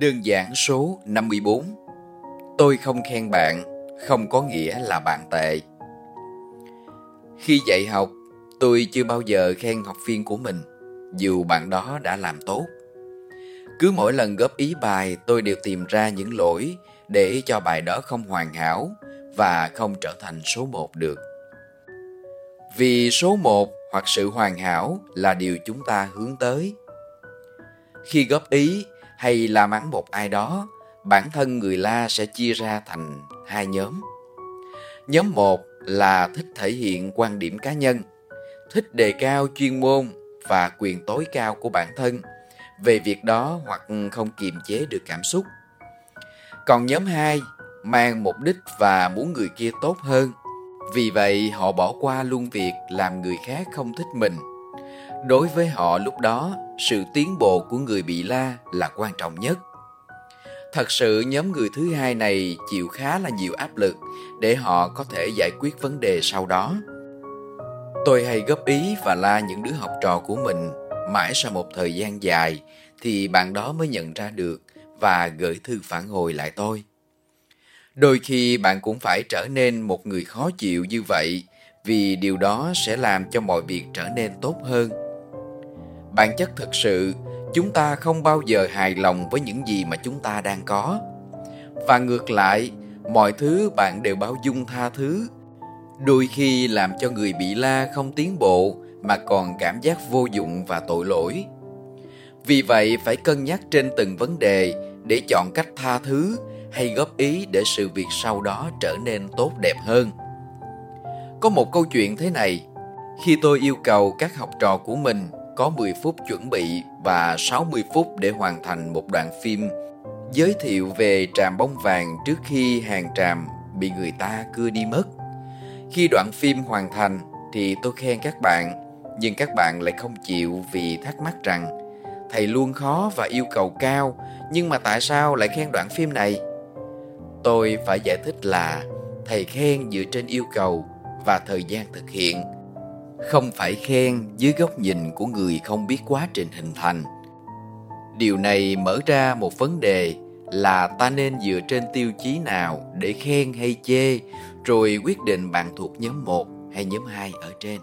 Đơn giản số 54 Tôi không khen bạn, không có nghĩa là bạn tệ. Khi dạy học, tôi chưa bao giờ khen học viên của mình, dù bạn đó đã làm tốt. Cứ mỗi lần góp ý bài, tôi đều tìm ra những lỗi để cho bài đó không hoàn hảo và không trở thành số một được. Vì số một hoặc sự hoàn hảo là điều chúng ta hướng tới. Khi góp ý, hay la mắng một ai đó, bản thân người la sẽ chia ra thành hai nhóm. Nhóm một là thích thể hiện quan điểm cá nhân, thích đề cao chuyên môn và quyền tối cao của bản thân về việc đó hoặc không kiềm chế được cảm xúc. Còn nhóm 2 mang mục đích và muốn người kia tốt hơn. Vì vậy họ bỏ qua luôn việc làm người khác không thích mình đối với họ lúc đó, sự tiến bộ của người bị la là quan trọng nhất. Thật sự, nhóm người thứ hai này chịu khá là nhiều áp lực để họ có thể giải quyết vấn đề sau đó. Tôi hay góp ý và la những đứa học trò của mình mãi sau một thời gian dài thì bạn đó mới nhận ra được và gửi thư phản hồi lại tôi. Đôi khi bạn cũng phải trở nên một người khó chịu như vậy vì điều đó sẽ làm cho mọi việc trở nên tốt hơn. Bản chất thực sự, chúng ta không bao giờ hài lòng với những gì mà chúng ta đang có. Và ngược lại, mọi thứ bạn đều bao dung tha thứ. Đôi khi làm cho người bị la không tiến bộ mà còn cảm giác vô dụng và tội lỗi. Vì vậy, phải cân nhắc trên từng vấn đề để chọn cách tha thứ hay góp ý để sự việc sau đó trở nên tốt đẹp hơn có một câu chuyện thế này khi tôi yêu cầu các học trò của mình có 10 phút chuẩn bị và 60 phút để hoàn thành một đoạn phim giới thiệu về tràm bông vàng trước khi hàng tràm bị người ta cưa đi mất. Khi đoạn phim hoàn thành thì tôi khen các bạn, nhưng các bạn lại không chịu vì thắc mắc rằng thầy luôn khó và yêu cầu cao, nhưng mà tại sao lại khen đoạn phim này? Tôi phải giải thích là thầy khen dựa trên yêu cầu và thời gian thực hiện. Không phải khen dưới góc nhìn của người không biết quá trình hình thành. Điều này mở ra một vấn đề là ta nên dựa trên tiêu chí nào để khen hay chê, rồi quyết định bạn thuộc nhóm 1 hay nhóm 2 ở trên.